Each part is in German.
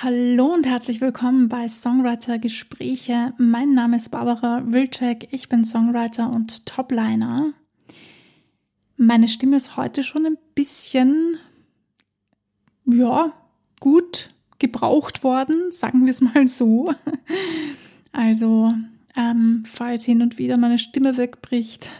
Hallo und herzlich willkommen bei Songwriter Gespräche. Mein Name ist Barbara Wilczek, ich bin Songwriter und Topliner. Meine Stimme ist heute schon ein bisschen, ja, gut gebraucht worden, sagen wir es mal so. Also, ähm, falls hin und wieder meine Stimme wegbricht,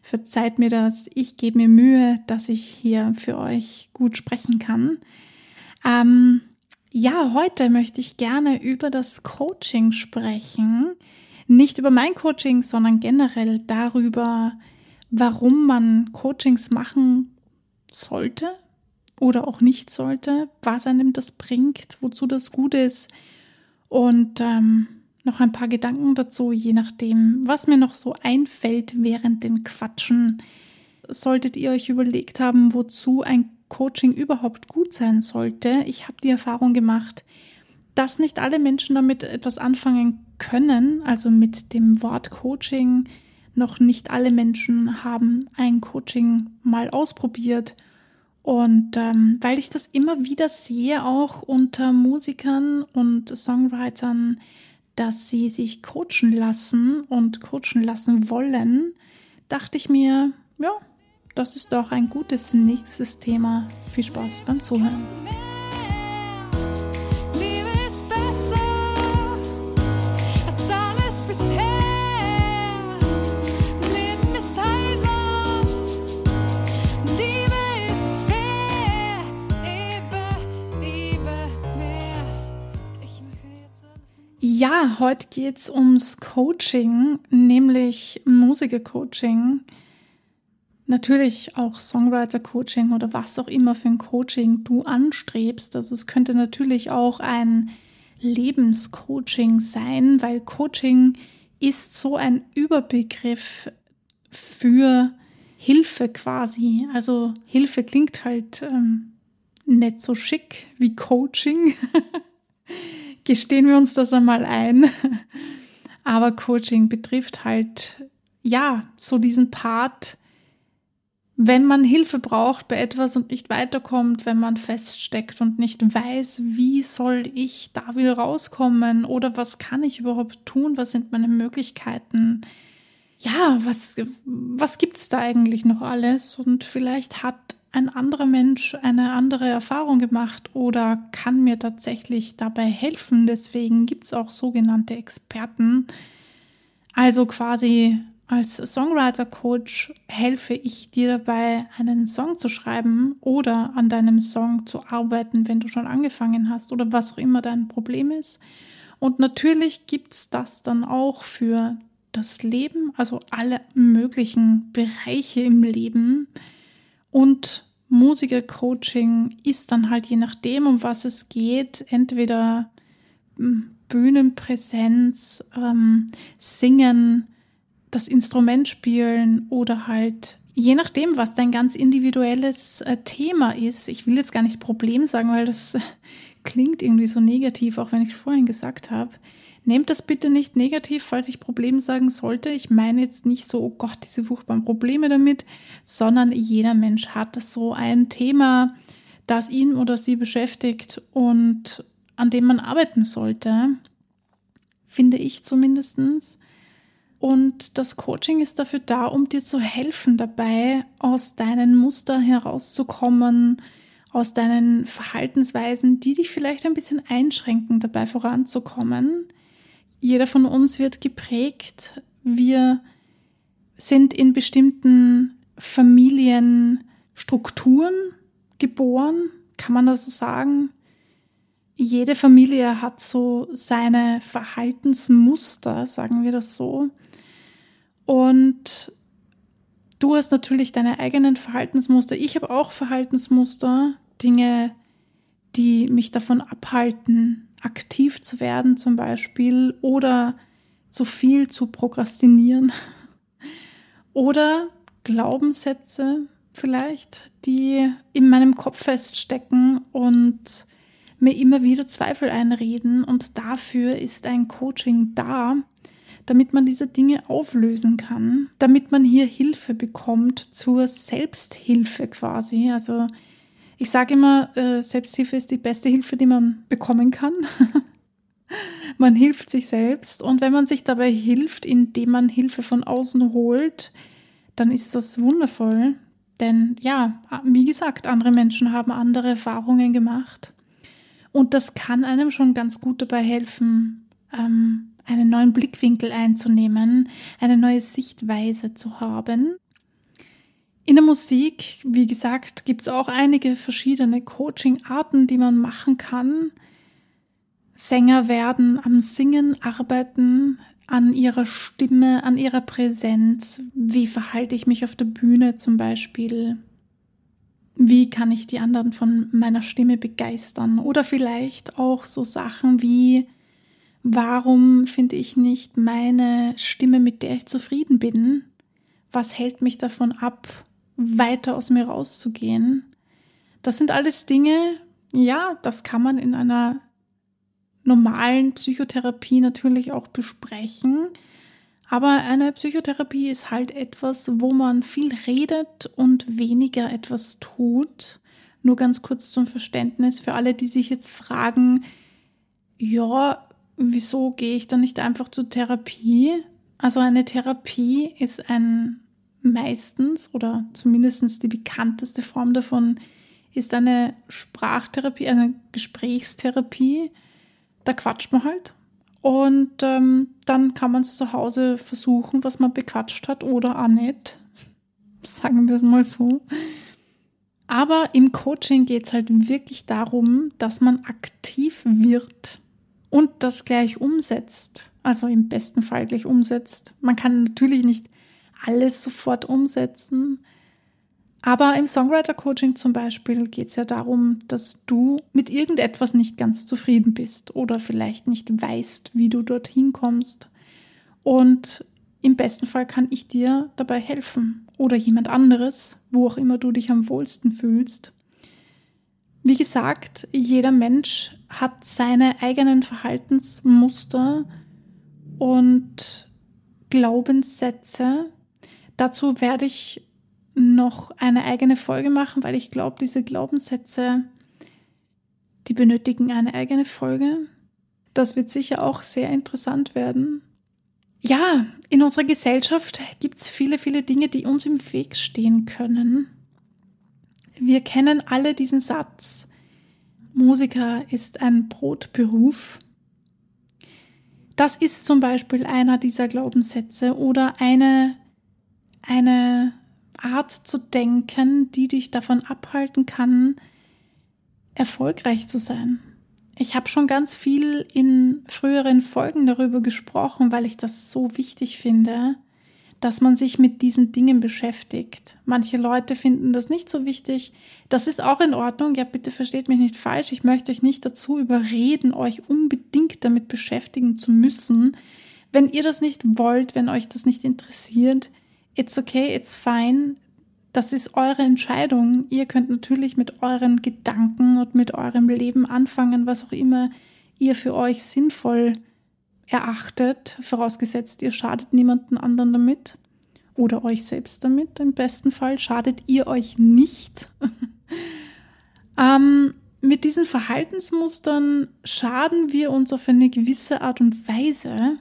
verzeiht mir das. Ich gebe mir Mühe, dass ich hier für euch gut sprechen kann. Ähm, ja, heute möchte ich gerne über das Coaching sprechen. Nicht über mein Coaching, sondern generell darüber, warum man Coachings machen sollte oder auch nicht sollte, was einem das bringt, wozu das gut ist und ähm, noch ein paar Gedanken dazu, je nachdem, was mir noch so einfällt während dem Quatschen. Solltet ihr euch überlegt haben, wozu ein Coaching überhaupt gut sein sollte. Ich habe die Erfahrung gemacht, dass nicht alle Menschen damit etwas anfangen können, also mit dem Wort Coaching. Noch nicht alle Menschen haben ein Coaching mal ausprobiert. Und ähm, weil ich das immer wieder sehe, auch unter Musikern und Songwritern, dass sie sich coachen lassen und coachen lassen wollen, dachte ich mir, ja, das ist doch ein gutes nächstes Thema. Viel Spaß beim Zuhören. Ja, heute geht es ums Coaching, nämlich Musiker-Coaching natürlich auch Songwriter-Coaching oder was auch immer für ein Coaching du anstrebst. Also es könnte natürlich auch ein Lebenscoaching sein, weil Coaching ist so ein Überbegriff für Hilfe quasi. Also Hilfe klingt halt ähm, nicht so schick wie Coaching. Gestehen wir uns das einmal ein. Aber Coaching betrifft halt, ja, so diesen Part, wenn man Hilfe braucht bei etwas und nicht weiterkommt, wenn man feststeckt und nicht weiß, wie soll ich da wieder rauskommen oder was kann ich überhaupt tun, was sind meine Möglichkeiten, ja, was, was gibt's da eigentlich noch alles und vielleicht hat ein anderer Mensch eine andere Erfahrung gemacht oder kann mir tatsächlich dabei helfen. Deswegen gibt's auch sogenannte Experten. Also quasi als Songwriter-Coach helfe ich dir dabei, einen Song zu schreiben oder an deinem Song zu arbeiten, wenn du schon angefangen hast oder was auch immer dein Problem ist. Und natürlich gibt es das dann auch für das Leben, also alle möglichen Bereiche im Leben. Und Musiker-Coaching ist dann halt je nachdem, um was es geht, entweder hm, Bühnenpräsenz, ähm, Singen, das Instrument spielen oder halt je nachdem, was dein ganz individuelles äh, Thema ist. Ich will jetzt gar nicht Problem sagen, weil das äh, klingt irgendwie so negativ, auch wenn ich es vorhin gesagt habe. Nehmt das bitte nicht negativ, falls ich Problem sagen sollte. Ich meine jetzt nicht so, oh Gott, diese furchtbaren Probleme damit, sondern jeder Mensch hat so ein Thema, das ihn oder sie beschäftigt und an dem man arbeiten sollte. Finde ich zumindestens. Und das Coaching ist dafür da, um dir zu helfen dabei, aus deinen Mustern herauszukommen, aus deinen Verhaltensweisen, die dich vielleicht ein bisschen einschränken, dabei voranzukommen. Jeder von uns wird geprägt. Wir sind in bestimmten Familienstrukturen geboren, kann man das so sagen. Jede Familie hat so seine Verhaltensmuster, sagen wir das so. Und du hast natürlich deine eigenen Verhaltensmuster. Ich habe auch Verhaltensmuster, Dinge, die mich davon abhalten, aktiv zu werden zum Beispiel oder zu viel zu prokrastinieren. Oder Glaubenssätze vielleicht, die in meinem Kopf feststecken und mir immer wieder Zweifel einreden. Und dafür ist ein Coaching da, damit man diese Dinge auflösen kann, damit man hier Hilfe bekommt zur Selbsthilfe quasi. Also Ich sage immer, äh, Selbsthilfe ist die beste Hilfe, die man bekommen kann. man hilft sich selbst und wenn man sich dabei hilft, indem man Hilfe von außen holt, dann ist das wundervoll. Denn ja, wie gesagt, andere Menschen haben andere Erfahrungen gemacht. Und das kann einem schon ganz gut dabei helfen, ähm, einen neuen Blickwinkel einzunehmen, eine neue Sichtweise zu haben. In der Musik, wie gesagt, gibt es auch einige verschiedene Coaching-Arten, die man machen kann. Sänger werden am Singen arbeiten, an ihrer Stimme, an ihrer Präsenz. Wie verhalte ich mich auf der Bühne zum Beispiel? Wie kann ich die anderen von meiner Stimme begeistern? Oder vielleicht auch so Sachen wie, warum finde ich nicht meine Stimme, mit der ich zufrieden bin? Was hält mich davon ab, weiter aus mir rauszugehen? Das sind alles Dinge, ja, das kann man in einer normalen Psychotherapie natürlich auch besprechen. Aber eine Psychotherapie ist halt etwas, wo man viel redet und weniger etwas tut. Nur ganz kurz zum Verständnis für alle, die sich jetzt fragen, ja, wieso gehe ich dann nicht einfach zur Therapie? Also eine Therapie ist ein meistens oder zumindest die bekannteste Form davon ist eine Sprachtherapie, eine Gesprächstherapie da quatscht man halt. Und ähm, dann kann man es zu Hause versuchen, was man bequatscht hat oder auch nicht. Sagen wir es mal so. Aber im Coaching geht es halt wirklich darum, dass man aktiv wird und das gleich umsetzt. Also im besten Fall gleich umsetzt. Man kann natürlich nicht alles sofort umsetzen, aber im Songwriter-Coaching zum Beispiel geht es ja darum, dass du mit irgendetwas nicht ganz zufrieden bist oder vielleicht nicht weißt, wie du dorthin kommst. Und im besten Fall kann ich dir dabei helfen oder jemand anderes, wo auch immer du dich am wohlsten fühlst. Wie gesagt, jeder Mensch hat seine eigenen Verhaltensmuster und Glaubenssätze. Dazu werde ich noch eine eigene Folge machen, weil ich glaube, diese Glaubenssätze, die benötigen eine eigene Folge. Das wird sicher auch sehr interessant werden. Ja, in unserer Gesellschaft gibt es viele, viele Dinge, die uns im Weg stehen können. Wir kennen alle diesen Satz, Musiker ist ein Brotberuf. Das ist zum Beispiel einer dieser Glaubenssätze oder eine, eine Art zu denken, die dich davon abhalten kann, erfolgreich zu sein. Ich habe schon ganz viel in früheren Folgen darüber gesprochen, weil ich das so wichtig finde, dass man sich mit diesen Dingen beschäftigt. Manche Leute finden das nicht so wichtig. Das ist auch in Ordnung. Ja, bitte versteht mich nicht falsch. Ich möchte euch nicht dazu überreden, euch unbedingt damit beschäftigen zu müssen. Wenn ihr das nicht wollt, wenn euch das nicht interessiert, it's okay, it's fine. Das ist eure Entscheidung. Ihr könnt natürlich mit euren Gedanken und mit eurem Leben anfangen, was auch immer ihr für euch sinnvoll erachtet, vorausgesetzt ihr schadet niemanden anderen damit oder euch selbst damit. Im besten Fall schadet ihr euch nicht. ähm, mit diesen Verhaltensmustern schaden wir uns auf eine gewisse Art und Weise,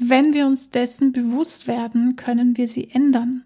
wenn wir uns dessen bewusst werden, können wir sie ändern.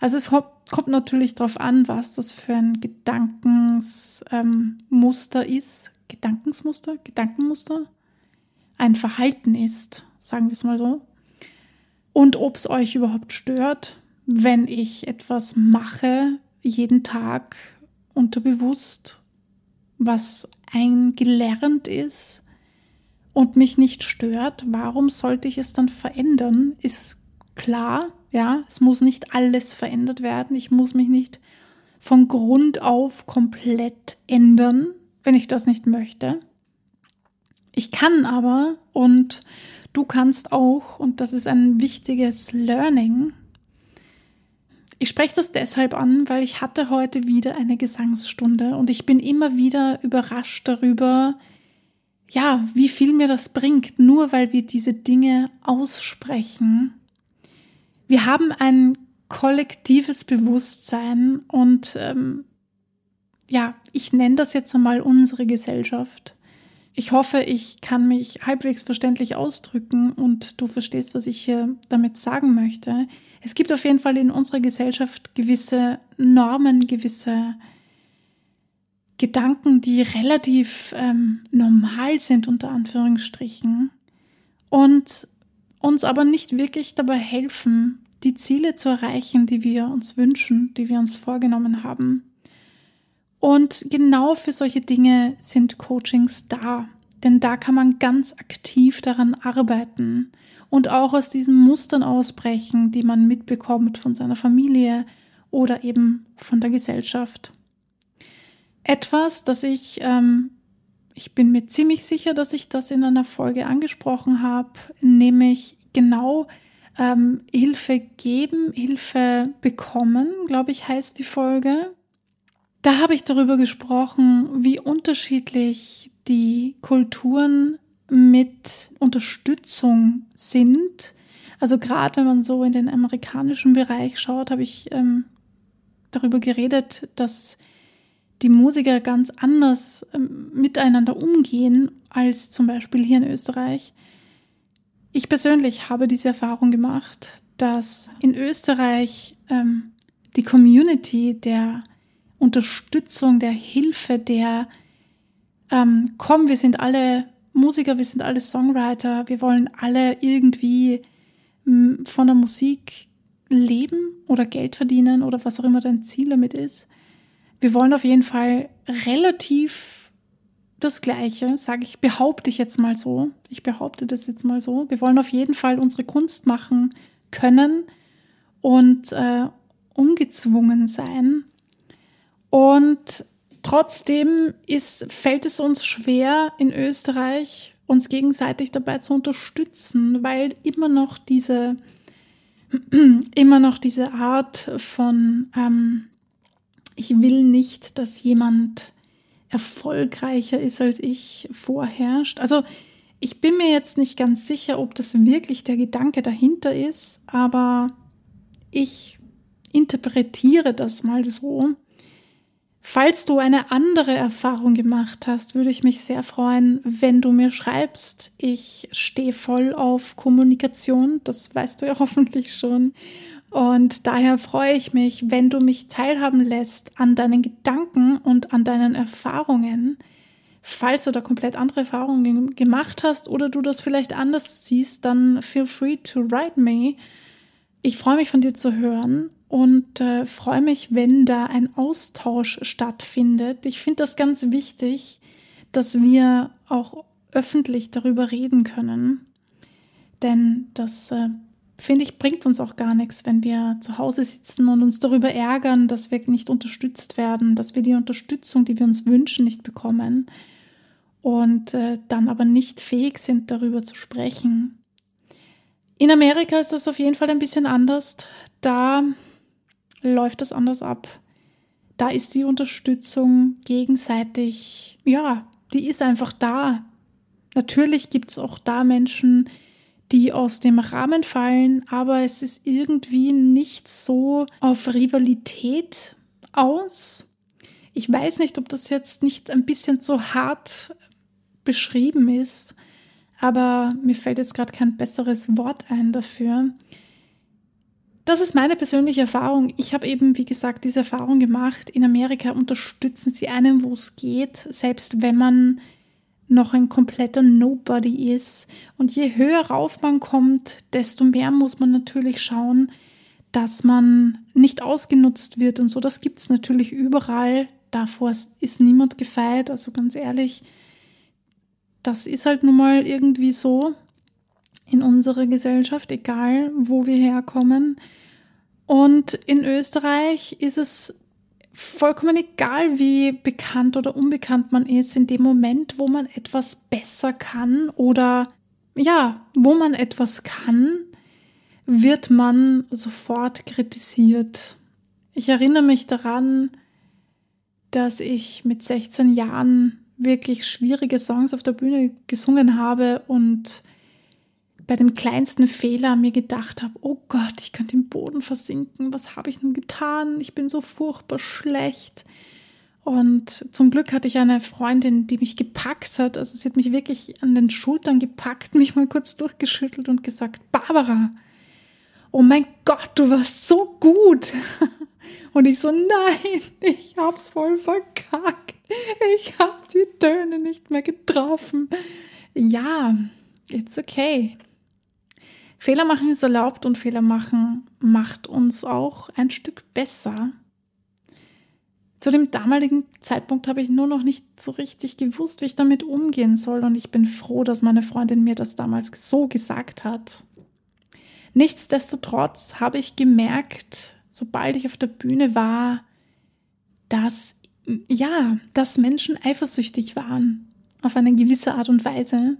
Also es kommt natürlich darauf an, was das für ein Gedankensmuster ähm, ist. Gedankensmuster? Gedankenmuster? Ein Verhalten ist, sagen wir es mal so. Und ob es euch überhaupt stört, wenn ich etwas mache, jeden Tag unterbewusst, was eingelernt ist, und mich nicht stört, warum sollte ich es dann verändern? Ist klar, ja, es muss nicht alles verändert werden. Ich muss mich nicht von Grund auf komplett ändern, wenn ich das nicht möchte. Ich kann aber und du kannst auch, und das ist ein wichtiges Learning. Ich spreche das deshalb an, weil ich hatte heute wieder eine Gesangsstunde und ich bin immer wieder überrascht darüber, ja, wie viel mir das bringt, nur weil wir diese Dinge aussprechen. Wir haben ein kollektives Bewusstsein und ähm, ja, ich nenne das jetzt einmal unsere Gesellschaft. Ich hoffe, ich kann mich halbwegs verständlich ausdrücken und du verstehst, was ich hier damit sagen möchte. Es gibt auf jeden Fall in unserer Gesellschaft gewisse Normen, gewisse Gedanken, die relativ ähm, normal sind, unter Anführungsstrichen, und uns aber nicht wirklich dabei helfen, die Ziele zu erreichen, die wir uns wünschen, die wir uns vorgenommen haben. Und genau für solche Dinge sind Coachings da. Denn da kann man ganz aktiv daran arbeiten und auch aus diesen Mustern ausbrechen, die man mitbekommt von seiner Familie oder eben von der Gesellschaft. Etwas, das ich, ähm, ich bin mir ziemlich sicher, dass ich das in einer Folge angesprochen habe, nämlich genau ähm, Hilfe geben, Hilfe bekommen, glaube ich, heißt die Folge. Da habe ich darüber gesprochen, wie unterschiedlich die Kulturen mit Unterstützung sind. Also gerade wenn man so in den amerikanischen Bereich schaut, habe ich ähm, darüber geredet, dass die Musiker ganz anders ähm, miteinander umgehen als zum Beispiel hier in Österreich. Ich persönlich habe diese Erfahrung gemacht, dass in Österreich ähm, die Community der Unterstützung, der Hilfe, der ähm, komm, wir sind alle Musiker, wir sind alle Songwriter, wir wollen alle irgendwie ähm, von der Musik leben oder Geld verdienen oder was auch immer dein Ziel damit ist. Wir wollen auf jeden Fall relativ das Gleiche, sage ich, behaupte ich jetzt mal so. Ich behaupte das jetzt mal so. Wir wollen auf jeden Fall unsere Kunst machen können und äh, ungezwungen sein. Und trotzdem ist, fällt es uns schwer in Österreich, uns gegenseitig dabei zu unterstützen, weil immer noch diese, immer noch diese Art von, ähm, ich will nicht, dass jemand erfolgreicher ist als ich vorherrscht. Also ich bin mir jetzt nicht ganz sicher, ob das wirklich der Gedanke dahinter ist, aber ich interpretiere das mal so. Falls du eine andere Erfahrung gemacht hast, würde ich mich sehr freuen, wenn du mir schreibst. Ich stehe voll auf Kommunikation, das weißt du ja hoffentlich schon. Und daher freue ich mich, wenn du mich teilhaben lässt an deinen Gedanken und an deinen Erfahrungen. Falls du da komplett andere Erfahrungen gemacht hast oder du das vielleicht anders siehst, dann feel free to write me. Ich freue mich von dir zu hören und äh, freue mich, wenn da ein Austausch stattfindet. Ich finde das ganz wichtig, dass wir auch öffentlich darüber reden können. Denn das äh, finde ich, bringt uns auch gar nichts, wenn wir zu Hause sitzen und uns darüber ärgern, dass wir nicht unterstützt werden, dass wir die Unterstützung, die wir uns wünschen, nicht bekommen und äh, dann aber nicht fähig sind, darüber zu sprechen. In Amerika ist das auf jeden Fall ein bisschen anders. Da läuft das anders ab. Da ist die Unterstützung gegenseitig, ja, die ist einfach da. Natürlich gibt es auch da Menschen, die aus dem Rahmen fallen, aber es ist irgendwie nicht so auf Rivalität aus. Ich weiß nicht, ob das jetzt nicht ein bisschen zu hart beschrieben ist, aber mir fällt jetzt gerade kein besseres Wort ein dafür. Das ist meine persönliche Erfahrung. Ich habe eben, wie gesagt, diese Erfahrung gemacht. In Amerika unterstützen sie einen, wo es geht, selbst wenn man noch ein kompletter Nobody ist. Und je höher rauf man kommt, desto mehr muss man natürlich schauen, dass man nicht ausgenutzt wird und so. Das gibt es natürlich überall. Davor ist niemand gefeit. Also ganz ehrlich, das ist halt nun mal irgendwie so in unserer Gesellschaft, egal wo wir herkommen. Und in Österreich ist es vollkommen egal, wie bekannt oder unbekannt man ist, in dem Moment, wo man etwas besser kann oder ja, wo man etwas kann, wird man sofort kritisiert. Ich erinnere mich daran, dass ich mit 16 Jahren wirklich schwierige Songs auf der Bühne gesungen habe und bei dem kleinsten Fehler mir gedacht habe, oh Gott, ich könnte im Boden versinken, was habe ich nun getan? Ich bin so furchtbar schlecht. Und zum Glück hatte ich eine Freundin, die mich gepackt hat. Also sie hat mich wirklich an den Schultern gepackt, mich mal kurz durchgeschüttelt und gesagt, Barbara, oh mein Gott, du warst so gut. Und ich so, nein, ich hab's voll verkackt. Ich hab die Töne nicht mehr getroffen. Ja, it's okay. Fehler machen ist erlaubt und Fehler machen macht uns auch ein Stück besser. Zu dem damaligen Zeitpunkt habe ich nur noch nicht so richtig gewusst, wie ich damit umgehen soll und ich bin froh, dass meine Freundin mir das damals so gesagt hat. Nichtsdestotrotz habe ich gemerkt, sobald ich auf der Bühne war, dass ja, dass Menschen eifersüchtig waren auf eine gewisse Art und Weise,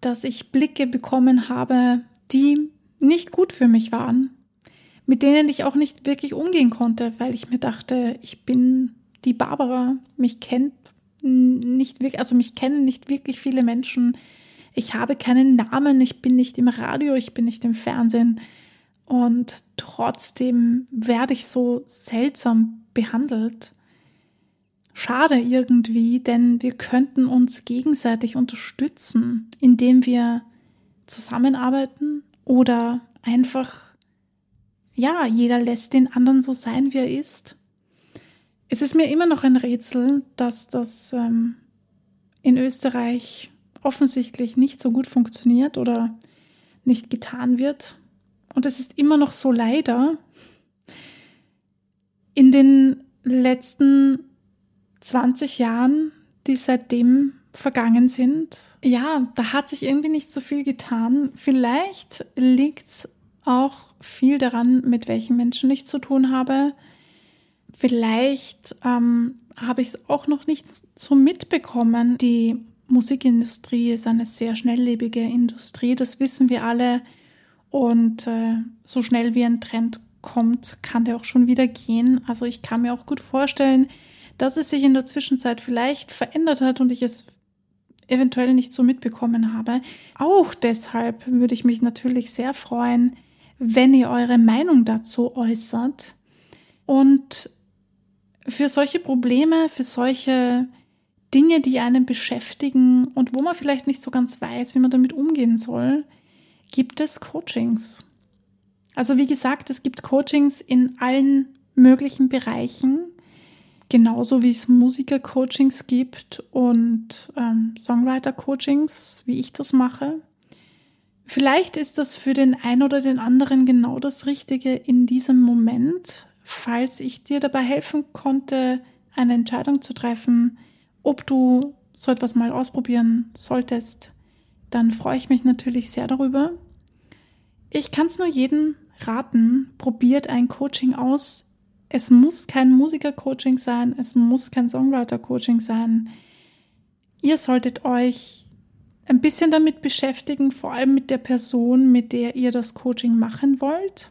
dass ich Blicke bekommen habe, die nicht gut für mich waren, mit denen ich auch nicht wirklich umgehen konnte, weil ich mir dachte, ich bin die Barbara, mich kennt nicht wirklich, also mich kennen nicht wirklich viele Menschen. Ich habe keinen Namen, ich bin nicht im Radio, ich bin nicht im Fernsehen und trotzdem werde ich so seltsam behandelt. Schade irgendwie, denn wir könnten uns gegenseitig unterstützen, indem wir zusammenarbeiten oder einfach, ja, jeder lässt den anderen so sein, wie er ist. Es ist mir immer noch ein Rätsel, dass das ähm, in Österreich offensichtlich nicht so gut funktioniert oder nicht getan wird. Und es ist immer noch so leider. In den letzten 20 Jahren, die seitdem vergangen sind, ja, da hat sich irgendwie nicht so viel getan. Vielleicht liegt es auch viel daran, mit welchen Menschen ich zu tun habe. Vielleicht ähm, habe ich es auch noch nicht so mitbekommen. Die Musikindustrie ist eine sehr schnelllebige Industrie, das wissen wir alle. Und äh, so schnell wie ein Trend kommt, kann der auch schon wieder gehen. Also ich kann mir auch gut vorstellen, dass es sich in der Zwischenzeit vielleicht verändert hat und ich es eventuell nicht so mitbekommen habe. Auch deshalb würde ich mich natürlich sehr freuen, wenn ihr eure Meinung dazu äußert. Und für solche Probleme, für solche Dinge, die einen beschäftigen und wo man vielleicht nicht so ganz weiß, wie man damit umgehen soll, gibt es Coachings. Also wie gesagt, es gibt Coachings in allen möglichen Bereichen genauso wie es Musiker-Coachings gibt und ähm, Songwriter-Coachings, wie ich das mache. Vielleicht ist das für den einen oder den anderen genau das Richtige in diesem Moment, falls ich dir dabei helfen konnte, eine Entscheidung zu treffen, ob du so etwas mal ausprobieren solltest, dann freue ich mich natürlich sehr darüber. Ich kann es nur jedem raten, probiert ein Coaching aus, es muss kein Musiker-Coaching sein, es muss kein Songwriter-Coaching sein. Ihr solltet euch ein bisschen damit beschäftigen, vor allem mit der Person, mit der ihr das Coaching machen wollt.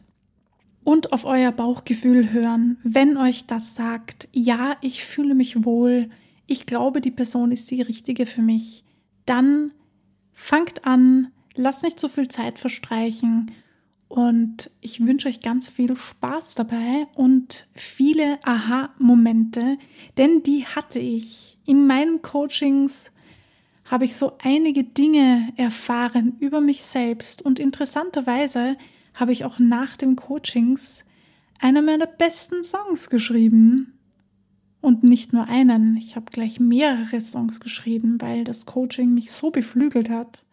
Und auf euer Bauchgefühl hören, wenn euch das sagt, ja, ich fühle mich wohl, ich glaube, die Person ist die richtige für mich, dann fangt an, lasst nicht so viel Zeit verstreichen und ich wünsche euch ganz viel Spaß dabei und viele Aha-Momente, denn die hatte ich. In meinen Coachings habe ich so einige Dinge erfahren über mich selbst und interessanterweise habe ich auch nach den Coachings einer meiner besten Songs geschrieben. Und nicht nur einen, ich habe gleich mehrere Songs geschrieben, weil das Coaching mich so beflügelt hat,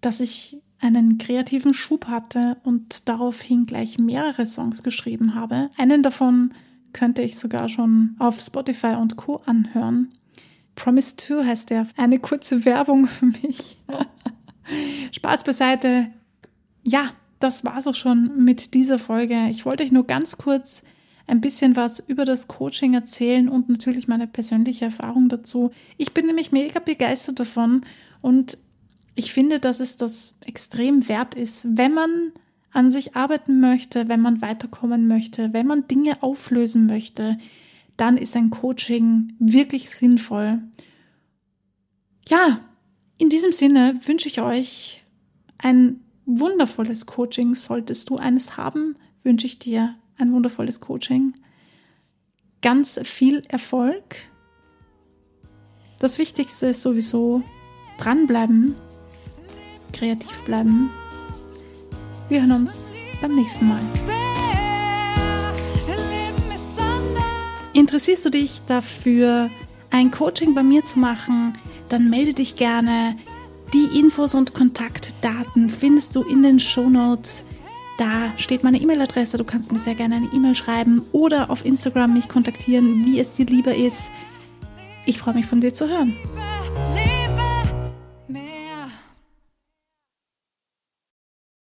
dass ich einen kreativen Schub hatte und daraufhin gleich mehrere Songs geschrieben habe. Einen davon könnte ich sogar schon auf Spotify und Co. anhören. Promise 2 heißt der. Eine kurze Werbung für mich. Spaß beiseite. Ja, das war's auch schon mit dieser Folge. Ich wollte euch nur ganz kurz ein bisschen was über das Coaching erzählen und natürlich meine persönliche Erfahrung dazu. Ich bin nämlich mega begeistert davon und ich finde, dass es das extrem wert ist, wenn man an sich arbeiten möchte, wenn man weiterkommen möchte, wenn man Dinge auflösen möchte, dann ist ein Coaching wirklich sinnvoll. Ja, in diesem Sinne wünsche ich euch ein wundervolles Coaching. Solltest du eines haben, wünsche ich dir ein wundervolles Coaching ganz viel Erfolg. Das Wichtigste ist sowieso dranbleiben, kreativ bleiben. Wir hören uns beim nächsten Mal. Interessierst du dich dafür, ein Coaching bei mir zu machen? Dann melde dich gerne. Die Infos und Kontaktdaten findest du in den Show Notes. Da steht meine E-Mail-Adresse. Du kannst mir sehr gerne eine E-Mail schreiben oder auf Instagram mich kontaktieren, wie es dir lieber ist. Ich freue mich von dir zu hören.